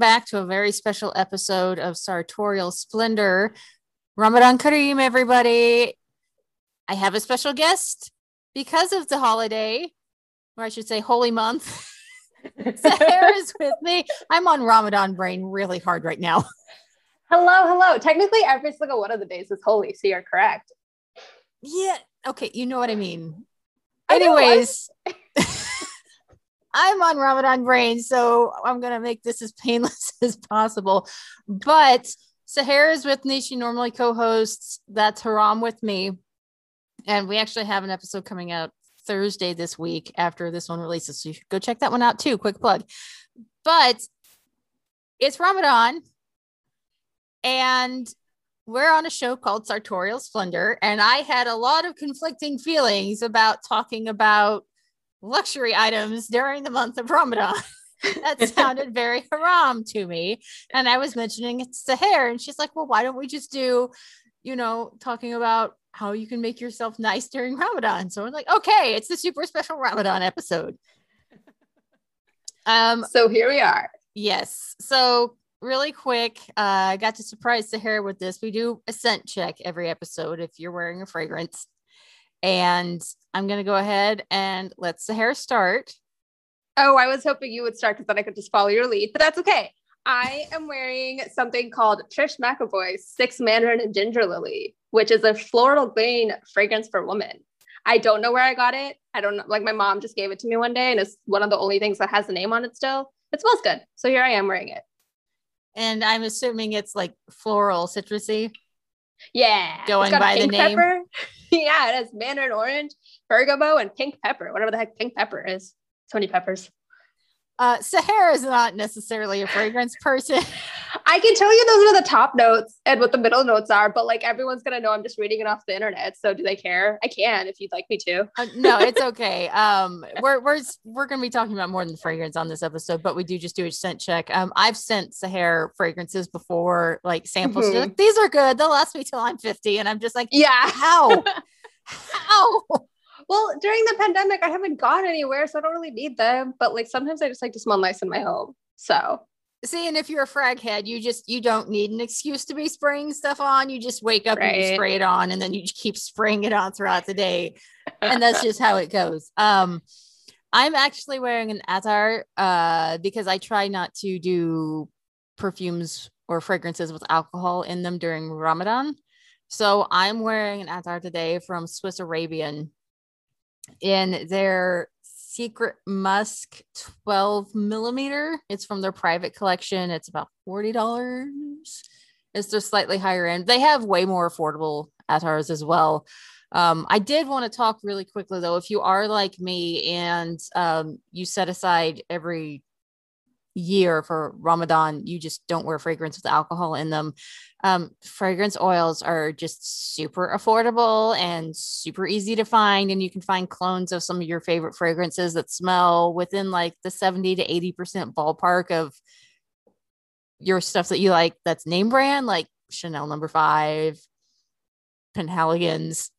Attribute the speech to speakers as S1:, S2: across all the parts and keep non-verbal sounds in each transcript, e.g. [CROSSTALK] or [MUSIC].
S1: back to a very special episode of Sartorial Splendor. Ramadan Kareem, everybody. I have a special guest because of the holiday, or I should say, holy month. [LAUGHS] Sahar is with me. I'm on Ramadan brain really hard right now.
S2: Hello, hello. Technically, every single one of the days is holy, so you're correct.
S1: Yeah. Okay. You know what I mean.
S2: I
S1: Anyways, I'm on Ramadan brain, so I'm going to make this as painless [LAUGHS] as possible. But Sahar is with me. She normally co hosts That's Haram with me. And we actually have an episode coming out Thursday this week after this one releases. So you should go check that one out too. Quick plug. But it's Ramadan. And we're on a show called Sartorial Splendor, and I had a lot of conflicting feelings about talking about luxury items during the month of Ramadan. [LAUGHS] that sounded [LAUGHS] very haram to me. And I was mentioning it's the hair, and she's like, Well, why don't we just do, you know, talking about how you can make yourself nice during Ramadan? So I'm like, Okay, it's the super special Ramadan episode. Um,
S2: So here we are.
S1: Yes. So really quick, uh, I got to surprise Sahar with this. We do a scent check every episode if you're wearing a fragrance. And I'm gonna go ahead and let Sahar start.
S2: Oh, I was hoping you would start because then I could just follow your lead, but that's okay. I am wearing something called Trish McEvoy's Six Mandarin and Ginger Lily, which is a floral green fragrance for women. I don't know where I got it. I don't know. Like my mom just gave it to me one day, and it's one of the only things that has the name on it still. It smells good. So here I am wearing it.
S1: And I'm assuming it's like floral citrusy.
S2: Yeah.
S1: Going by the name?
S2: Pepper. [LAUGHS] yeah, it has mandarin orange, bergamot, and pink pepper, whatever the heck pink pepper is. So many peppers.
S1: Uh, Sahar is not necessarily a fragrance person. [LAUGHS]
S2: I can tell you those are the top notes and what the middle notes are, but like everyone's gonna know I'm just reading it off the internet. So do they care? I can if you'd like me to.
S1: Uh, no, it's okay. Um, we're we're we're gonna be talking about more than fragrance on this episode, but we do just do a scent check. Um, I've sent Sahar fragrances before, like samples.
S2: Mhm.
S1: like, These are good. They'll last me till I'm 50, and I'm just like,
S2: Yeah.
S1: how, how?
S2: Well, during the pandemic, I haven't gone anywhere, so I don't really need them. But like sometimes I just like to smell nice in my home. So
S1: See, and if you're a frag head, you just you don't need an excuse to be spraying stuff on. You just wake up and you spray it on, and then you just keep spraying it on throughout the day. and that's [LAUGHS] just how it goes. Um, I'm actually wearing an Atar uh, because I try not to do perfumes or fragrances with alcohol in them during Ramadan. So I'm wearing an Atar today from Swiss Arabian in their Secret Musk 12 millimeter. It's from their private collection. It's about $40. It's just slightly higher end. They have way more affordable Atars as well. Um, I did want to talk really quickly though. If you are like me and um, you set aside every year for Ramadan, you just don't wear fragrance with alcohol in them. Um, fragrance oils are just super affordable and super easy to find. And you can find clones of some of your favorite fragrances that smell within like the 70 to 80% ballpark of your stuff that you like that's name brand, like Chanel number five, Penhaligon's,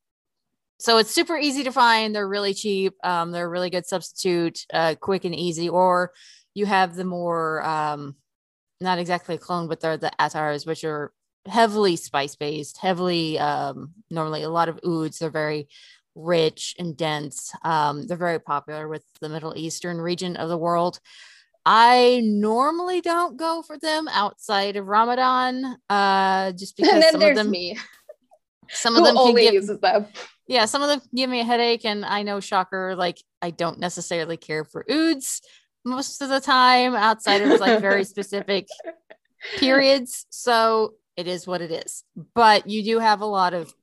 S1: so it's super easy to find. They're really cheap. Um, they're a really good substitute, uh, quick and easy. Or you have the more, um, not exactly a clone, but they're the atars, which are heavily spice based, heavily, um, normally a lot of ouds. They're very rich and dense. Um, they're very popular with the Middle Eastern region of the world. I normally don't go for them outside of Ramadan, uh, just [LAUGHS] because some of them,
S2: me,
S1: some of them
S2: only
S1: give,
S2: uses them.
S1: yeah, some of them give me a headache, and I know shocker, like I don't necessarily care for ouds most of the time outside of like very specific [LAUGHS] periods. So it is what it is. But you do have a lot of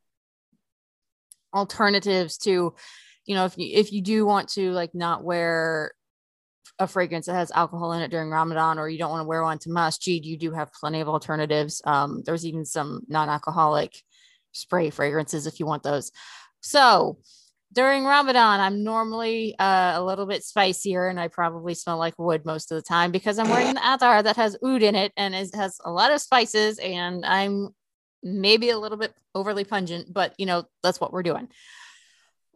S1: alternatives to, you know, if you if you do want to like not wear a fragrance that has alcohol in it during Ramadan, or you don't want to wear one to masjid, you do have plenty of alternatives. Um, there's even some non-alcoholic spray fragrances if you want those. So during Ramadan, I'm normally uh, a little bit spicier and I probably smell like wood most of the time because I'm wearing an [LAUGHS] atar that has oud in it and it has a lot of spices and I'm maybe a little bit overly pungent, but you know, that's what we're doing.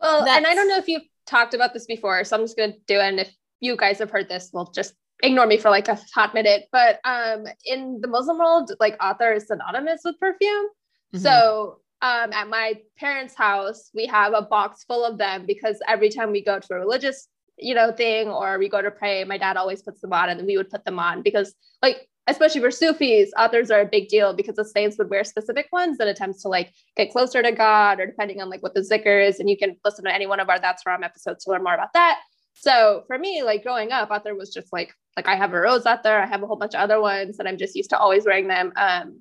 S2: Well, and I don't know if you've talked about this before, so I'm just gonna do it. And if you guys have heard this, we'll just ignore me for like a hot minute. But um, in the Muslim world, like attar is synonymous with perfume. Mm-hmm. So um, at my parents' house, we have a box full of them because every time we go to a religious, you know, thing or we go to pray, my dad always puts them on, and we would put them on because, like, especially for Sufis, attars are a big deal because the saints would wear specific ones that attempts to like get closer to God or depending on like what the zikr is. And you can listen to any one of our That's Haram episodes to learn more about that. So for me, like growing up, attar was just like like I have a rose attar, I have a whole bunch of other ones, and I'm just used to always wearing them um,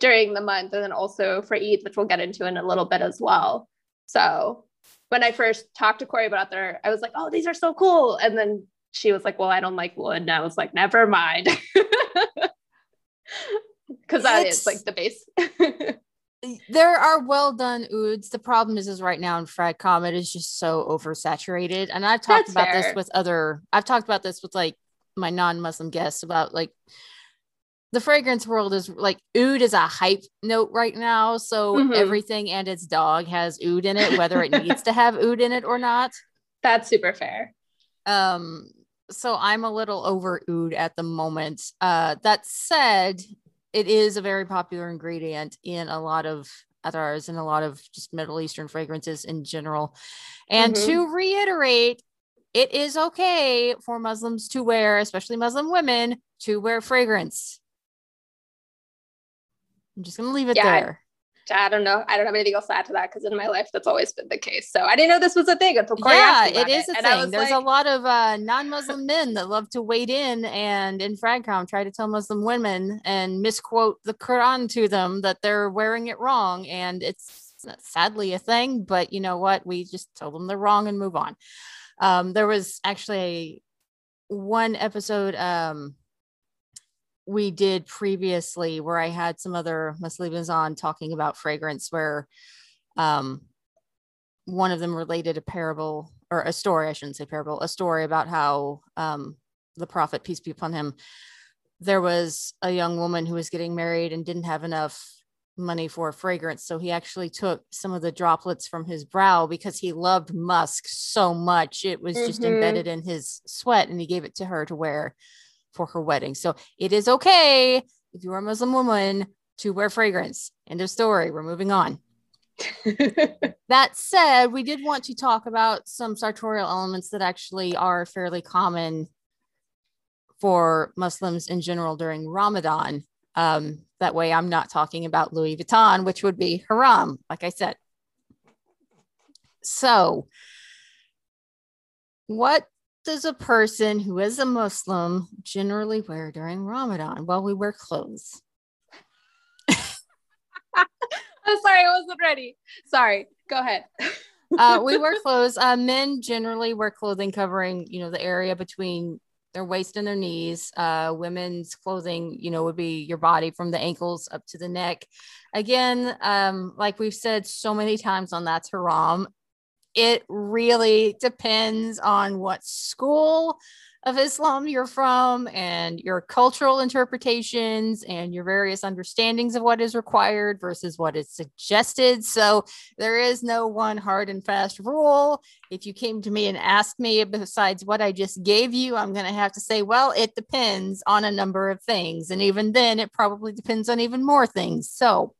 S2: during the month, and then also for Eid, which we'll get into in a little bit as well. So when I first talked to Corey about attar, I was like, "Oh, these are so cool," and then she was like, "Well, I don't like wood," and I was like, "Never mind," [LAUGHS] because that is like the base. [LAUGHS]
S1: there are well done ouds. The problem is, is right now in Frag Comet is just so oversaturated. And I've talked That's about fair. this with other. I've talked about this with like my non-Muslim guests about like the fragrance world is like oud is a hype note right now. So mm-hmm. everything and its dog has oud in it, whether it needs to have oud in it or not. [LAUGHS]
S2: That's super fair.
S1: Um, so I'm a little over oud at the moment. Uh, that said, it is a very popular ingredient in a lot of attars and a lot of just Middle Eastern fragrances in general. And mm-hmm. to reiterate, it is okay for Muslims to wear, especially Muslim women, to wear fragrance. I'm just gonna leave it yeah, there.
S2: I don't know. I don't have anything else to add to that because in my life that's always been the case. So I didn't know this was a thing until Corey
S1: Yeah, it is it. a thing. There's like, a lot of uh, non-Muslim men that love to wade in and in Fragcom try to tell Muslim women and misquote the Quran to them that they're wearing it wrong. And it's sadly a thing, but you know what? We just tell them they're wrong and move on. Um, there was actually a, one episode um, we did previously where I had some other Muslims on talking about fragrance where um, one of them related a parable or a story, I shouldn't say parable, a story about how um, the prophet, peace be upon him, there was a young woman who was getting married and didn't have enough money for a fragrance. So he actually took some of the droplets from his brow because he loved musk so much. It was mm-hmm. just embedded in his sweat and he gave it to her to wear for her wedding. So it is okay if you are a Muslim woman to wear fragrance. End of story. We're moving on. [LAUGHS] that said, we did want to talk about some sartorial elements that actually are fairly common for Muslims in general during Ramadan. Um, that way, I'm not talking about Louis Vuitton, which would be haram, like I said. So, what does a person who is a Muslim generally wear during Ramadan? Well, we wear clothes. [LAUGHS]
S2: I'm sorry, I wasn't ready. Sorry, go ahead. [LAUGHS]
S1: uh, we wear [LAUGHS] clothes. Uh, men generally wear clothing covering, you know, the area between their waist and their knees. Uh, women's clothing, you know, would be your body from the ankles up to the neck. Again, um, like we've said so many times on That's Haram, it really depends on what school of Islam you're from and your cultural interpretations and your various understandings of what is required versus what is suggested. So there is no one hard and fast rule. If you came to me and asked me besides what I just gave you, I'm going to have to say, well, it depends on a number of things. And even then, it probably depends on even more things. So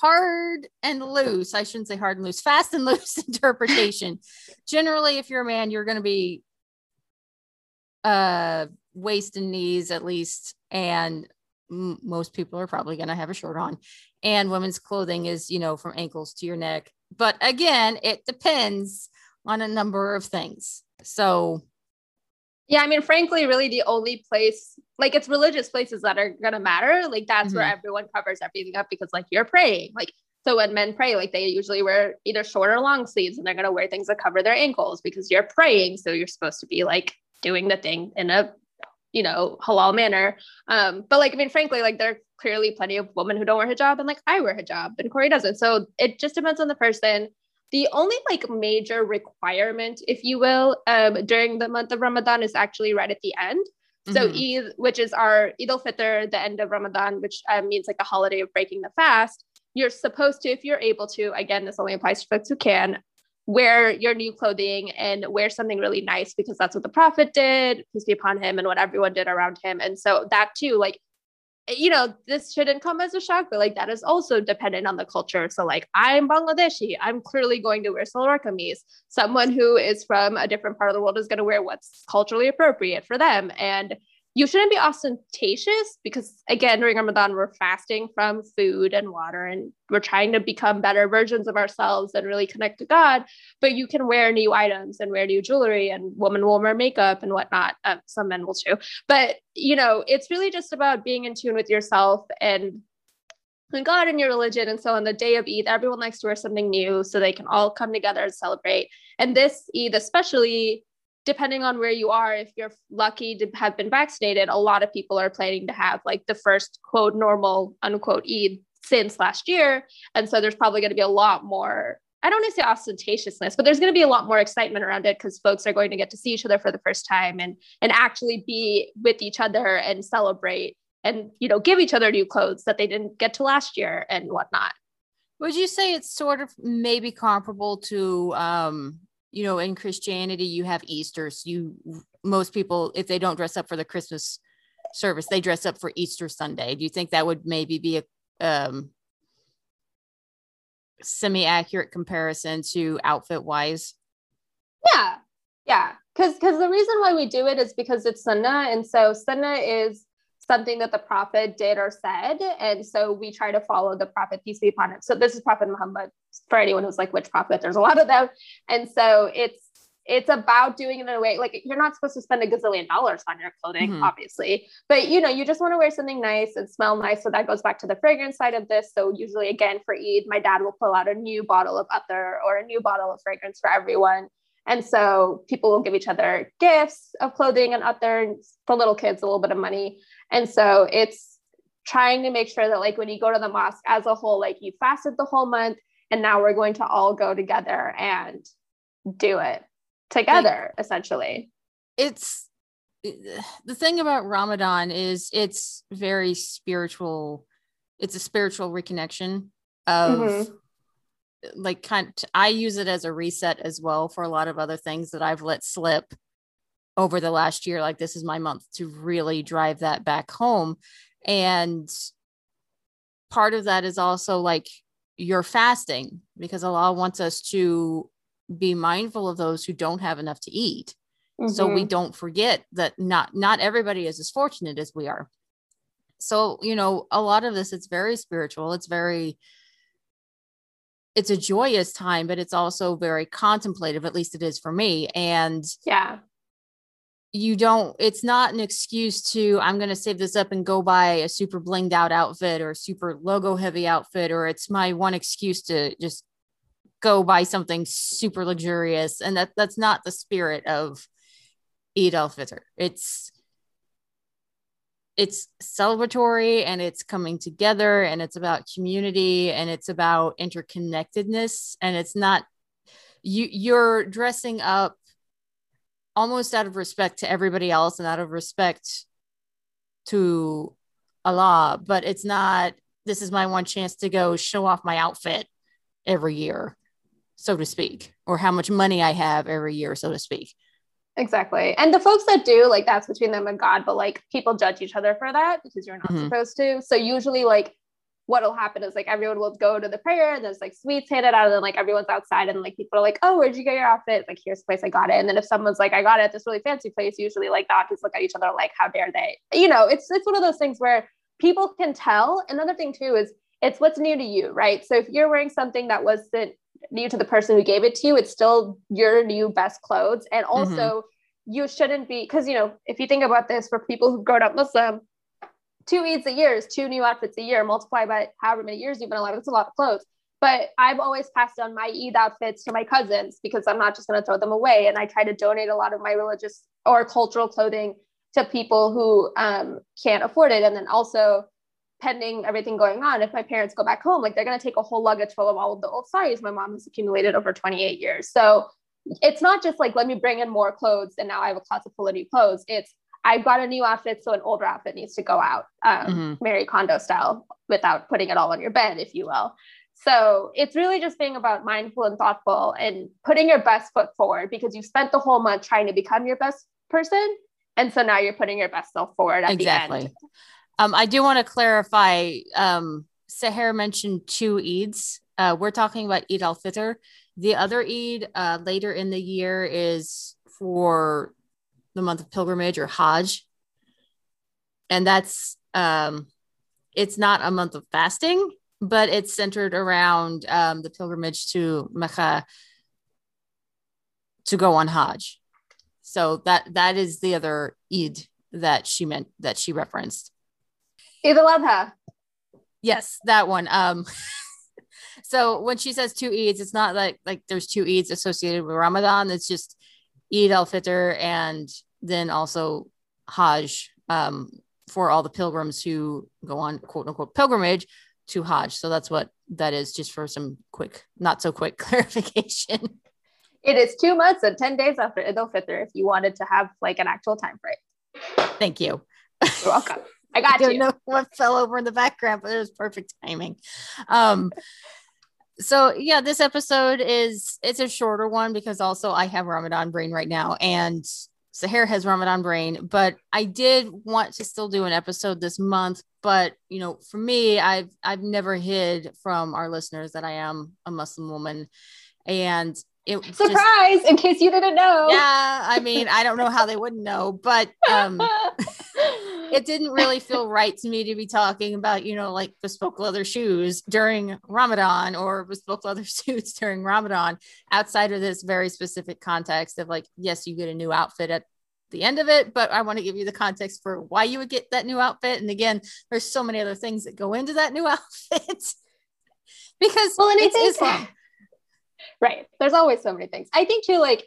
S1: hard and loose. I shouldn't say hard and loose fast and [LAUGHS] loose interpretation. Generally if you're a man you're going to be uh waist and knees at least and m- most people are probably going to have a shirt on. And women's clothing is you know from ankles to your neck. But again it depends on a number of things. So
S2: yeah, I mean, frankly, really the only place, like it's religious places that are gonna matter. Like that's mm-hmm. where everyone covers everything up because like you're praying. Like so when men pray, like they usually wear either short or long sleeves and they're gonna wear things that cover their ankles because you're praying. So you're supposed to be like doing the thing in a you know halal manner. Um, but like I mean, frankly, like there are clearly plenty of women who don't wear hijab and like I wear hijab and Corey doesn't. So it just depends on the person. The only like major requirement, if you will, um, during the month of Ramadan is actually right at the end. So mm-hmm. Eid, which is our Eid al-Fitr, the end of Ramadan, which um, means like a holiday of breaking the fast. You're supposed to, if you're able to, again, this only applies to folks who can, wear your new clothing and wear something really nice because that's what the prophet did, peace be upon him, and what everyone did around him. And so that too, like, you know, this shouldn't come as a shock, but like that is also dependent on the culture. So, like, I'm Bangladeshi, I'm clearly going to wear salwar kameez. Someone who is from a different part of the world is going to wear what's culturally appropriate for them. And you shouldn't be ostentatious because again during ramadan we're fasting from food and water and we're trying to become better versions of ourselves and really connect to god but you can wear new items and wear new jewelry and women will wear makeup and whatnot um, some men will too but you know it's really just about being in tune with yourself and and God and your religion. And so on the day of Eid, everyone likes to wear something new so they can all come together and celebrate. And this Eid, especially, depending on where you are, if you're lucky to have been vaccinated, a lot of people are planning to have like the first quote normal unquote Eid since last year. And so there's probably going to be a lot more. I don't want to say ostentatiousness, but there's going to be a lot more excitement around it because folks are going to get to see each other for the first time and and actually be with each other and celebrate and you know give each other new clothes that they didn't get to last year and whatnot.
S1: Would you say it's sort of maybe comparable to um, you know, in Christianity, you have Easter. So you most people, if they don't dress up for the Christmas service, they dress up for Easter Sunday. Do you think that would maybe be a um, semi-accurate comparison to outfit wise?
S2: Yeah, yeah. Because because the reason why we do it is because it's sunnah, and so sunnah is something that the prophet did or said. And so we try to follow the prophet, peace be upon him. So this is Prophet Muhammad for anyone who's like, which prophet? There's a lot of them. And so it's it's about doing it in a way like you're not supposed to spend a gazillion dollars on your clothing, mm-hmm. obviously, but you know, you just want to wear something nice and smell nice. So that goes back to the fragrance side of this. So usually, again, for Eid, my dad will pull out a new bottle of attar or a new bottle of fragrance for everyone. And so people will give each other gifts of clothing and attar for little kids, a little bit of money. And so it's trying to make sure that like when you go to the mosque as a whole, like you fasted the whole month and now we're going to all go together and do it together, like, essentially.
S1: It's the thing about Ramadan is it's very spiritual. It's a spiritual reconnection of mm-hmm. Like kind I use it as a reset as well for a lot of other things that I've let slip over the last year like this is my month to really drive that back home and part of that is also like you're fasting because Allah wants us to be mindful of those who don't have enough to eat mm-hmm. so we mm-hmm. don't forget that not not everybody is as fortunate as we are so you know a lot of this it's very spiritual it's very it's a joyous time but it's also very contemplative at least it is for me and
S2: yeah.
S1: you don't it's not an excuse to i'm going to save this up and go buy a super blinged out outfit or super logo heavy outfit or it's my one excuse to just go buy something super luxurious and that that's not the spirit of Eid al-Fitr it's it's celebratory and it's coming together and it's about community and it's about interconnectedness and it's not you you're dressing up almost out of respect to everybody else and out of respect to Allah, but it's not this is my one chance to go show off my outfit every year, so to speak, or how much money I have every year, so to speak.
S2: Exactly. And the folks that do, like that's between them and God, but like people judge each other for that because you're not mm-hmm. supposed to. So usually like what'll happen is like everyone will go to the prayer and there's like sweets handed out and then like everyone's outside and like people are like oh where'd you get your outfit like here's the place i got it and then if someone's like i got it at this really fancy place usually like the doctors look at each other like how dare they you know it's it's one of those things where people can tell another thing too is it's what's new to you right so if you're wearing something that wasn't new to the person who gave it to you it's still your new best clothes and mm-hmm. also mm-hmm. you shouldn't be because you know if you think about this for people who've grown up muslim two Eids a year is two new outfits a year, multiply by however many years you've been alive. It's a lot of clothes. But I've always passed on my Eid outfits to my cousins because I'm not just going to throw them away. And I try to donate a lot of my religious or cultural clothing to people who um, can't afford it. And then also, pending everything going on, if my parents go back home, like they're going to take a whole luggage full of all of the old saris my mom has accumulated over 28 years. So it's not just like, let me bring in more clothes and now I have a closet full of new clothes. It's I've got a new outfit, so an older outfit needs to go out, um, mm-hmm. Marie Kondo style, without putting it all on your bed, if you will. So it's really just being about mindful and thoughtful and putting your best foot forward because you spent the whole month trying to become your best person. And so now you're putting your best self forward at exactly. the end.
S1: Um, I do want to clarify. Um, Sahar mentioned two Eids. Uh, we're talking about Eid al Fitr. The other Eid uh, later in the year is for the month of pilgrimage or Hajj. And that's, um, it's not a month of fasting, but it's centered around um, the pilgrimage to Mecca to go on Hajj. So that that is the other Eid that she meant that she referenced.
S2: Eid al-Adha.
S1: Yes, that one. Um, [LAUGHS] so when she says two Eids, it's not like like there's two Eids associated with Ramadan. It's just Eid al-Fitr and then also Hajj um, for all the pilgrims who go on quote unquote pilgrimage to Hajj. So that's what that is, just for some quick, not so quick [LAUGHS] clarification.
S2: It is two months and 10 days after Eid al-Fitr if you wanted to have like an actual time frame.
S1: Thank you.
S2: You're welcome. [LAUGHS] I got I don't you. know [LAUGHS]
S1: what fell over in the background, but it was perfect timing. Um, so yeah, this episode is it's a shorter one because also I have Ramadan brain right now, and Sahar has Ramadan brain. But I did want to still do an episode this month. But you know, for me, I've I've never hid from our listeners that I am a Muslim woman, and it
S2: surprise just, in case you didn't know
S1: yeah i mean i don't know how they wouldn't know but um [LAUGHS] it didn't really feel right to me to be talking about you know like bespoke leather shoes during ramadan or bespoke leather [LAUGHS] suits during ramadan outside of this very specific context of like yes you get a new outfit at the end of it but i want to give you the context for why you would get that new outfit. And again there's so many other things that go into that new [LAUGHS] outfit because well, and it's Islam. [LAUGHS]
S2: Right. There's always so many things. I think too like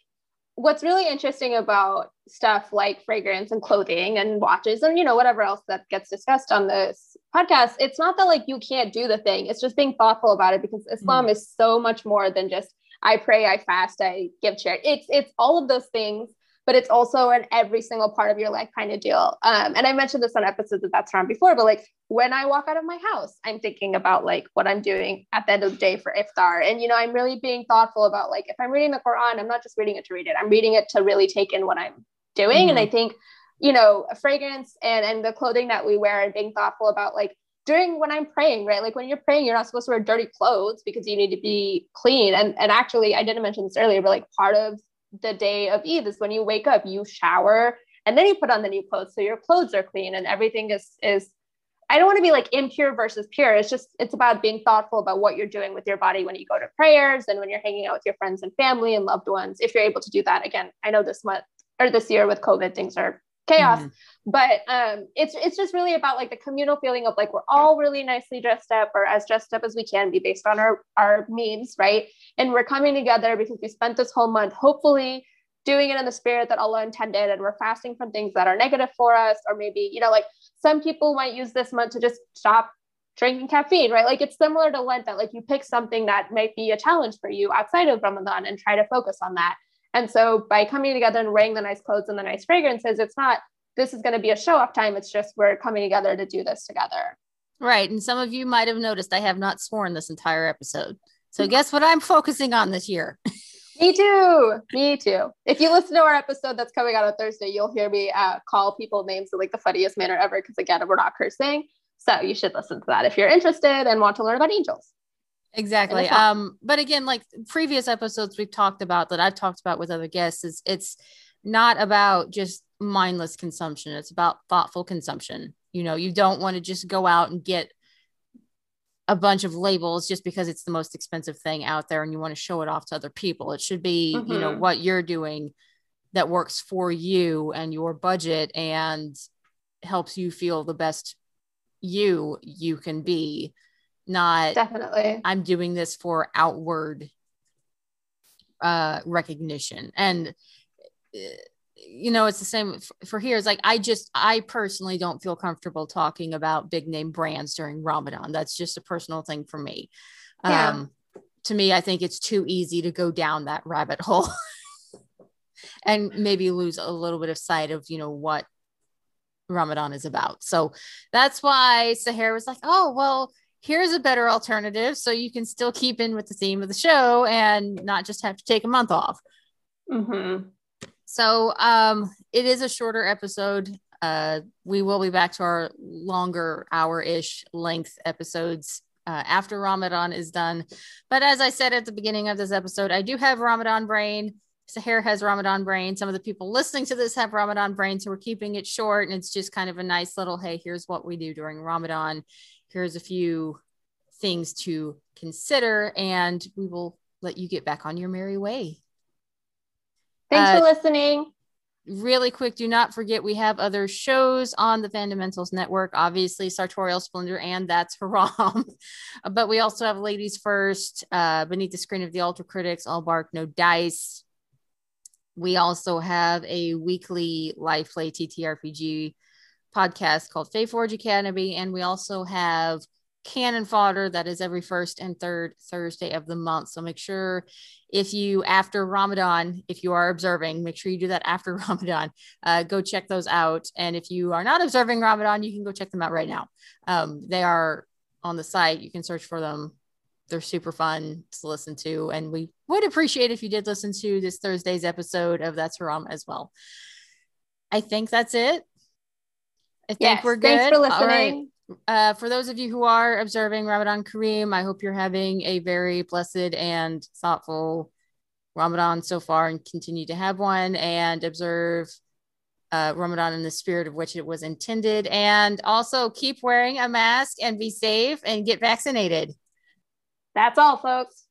S2: what's really interesting about stuff like fragrance and clothing and watches and you know whatever else that gets discussed on this podcast it's not that like you can't do the thing it's just being thoughtful about it because islam mm. is so much more than just i pray i fast i give charity it's it's all of those things but it's also an every single part of your life kind of deal. Um, and I mentioned this on episodes of That's Haram before, but like when I walk out of my house, I'm thinking about like what I'm doing at the end of the day for iftar. And, you know, I'm really being thoughtful about like if I'm reading the Quran, I'm not just reading it to read it, I'm reading it to really take in what I'm doing. Mm-hmm. And I think, you know, a fragrance and, and the clothing that we wear and being thoughtful about like during when I'm praying, right? Like when you're praying, you're not supposed to wear dirty clothes because you need to be clean. And and actually, I didn't mention this earlier, but like part of the day of Eid is when you wake up, you shower, and then you put on the new clothes so your clothes are clean and everything is is I don't want to be like impure versus pure. It's just it's about being thoughtful about what you're doing with your body when you go to prayers and when you're hanging out with your friends and family and loved ones. If you're able to do that, again, I know this month or this year with COVID, things are chaos. Mm-hmm. But um, it's it's just really about like the communal feeling of like we're all really nicely dressed up or as dressed up as we can be based on our our means, right? And we're coming together because we spent this whole month hopefully doing it in the spirit that Allah intended, and we're fasting from things that are negative for us, or maybe you know like some people might use this month to just stop drinking caffeine, right? Like it's similar to Lent that like you pick something that might be a challenge for you outside of Ramadan and try to focus on that. And so by coming together and wearing the nice clothes and the nice fragrances, it's not this is going to be a show off time. It's just we're coming together to do this together.
S1: Right. And some of you might have noticed I have not sworn this entire episode. So guess what I'm focusing on this year? [LAUGHS]
S2: me too. Me too. If you listen to our episode that's coming out on Thursday, you'll hear me uh, call people names in like the funniest manner ever because again, we're not cursing. So you should listen to that if you're interested and want to learn about angels.
S1: Exactly. Um, but again, like previous episodes we've talked about that I've talked about with other guests, is it's not about just mindless consumption. It's about thoughtful consumption. You know, you don't want to just go out and get a bunch of labels just because it's the most expensive thing out there and you want to show it off to other people. It should be, mm-hmm. you know, mm-hmm. what you're doing that works for you and your budget and helps you feel the best you you can be not
S2: definitely.
S1: I'm doing this for outward uh recognition. And uh, you know it's the same for here. It's like i just i personally don't feel comfortable talking about big name brands during ramadan. That's just a personal thing for me. Yeah. um to me i think it's too easy to go down that rabbit hole [LAUGHS] and maybe lose a little bit of sight of you know what ramadan is about. So that's why sahar was like oh well here's a better alternative so you can still keep in with the theme of the show and not just have to take a month off.
S2: Mm-hmm.
S1: So um, it is a shorter episode. Uh, we will be back to our longer hour ish length episodes uh, after Ramadan is done. But as I said at the beginning of this episode, I do have Ramadan brain. Sahar has Ramadan brain. Some of the people listening to this have Ramadan brain. So we're keeping it short. And it's just kind of a nice little hey, here's what we do during Ramadan here's a few things to consider, and we will let you get back on your merry way.
S2: Thanks uh, for listening.
S1: Really quick, do not forget we have other shows on the Fundamentals Network, obviously Sartorial Splendor and That's Haram. [LAUGHS] but we also have Ladies First, uh, Beneath the Screen of the Ultra Critics, All Bark, No Dice. We also have a weekly live play TTRPG podcast called Fae Forge Academy. And we also have Canon Fodder that is every first and third Thursday of the month. So make sure if you, after Ramadan, if you are observing, make sure you do that after [LAUGHS] Ramadan. Uh, go check those out. And if you are not observing Ramadan, you can go check them out right now. Um, they are on the site. You can search for them. They're super fun to listen to. And we would appreciate if you did listen to this Thursday's episode of That's Haram as well. I think that's it. I think yes, we're good.
S2: Thanks for listening.
S1: Uh, for those of you who are observing Ramadan Kareem, I hope you're having a very blessed and thoughtful Ramadan so far and continue to have one and observe uh, Ramadan in the spirit of which it was intended. And also keep wearing a mask and be safe and get vaccinated.
S2: That's all, folks.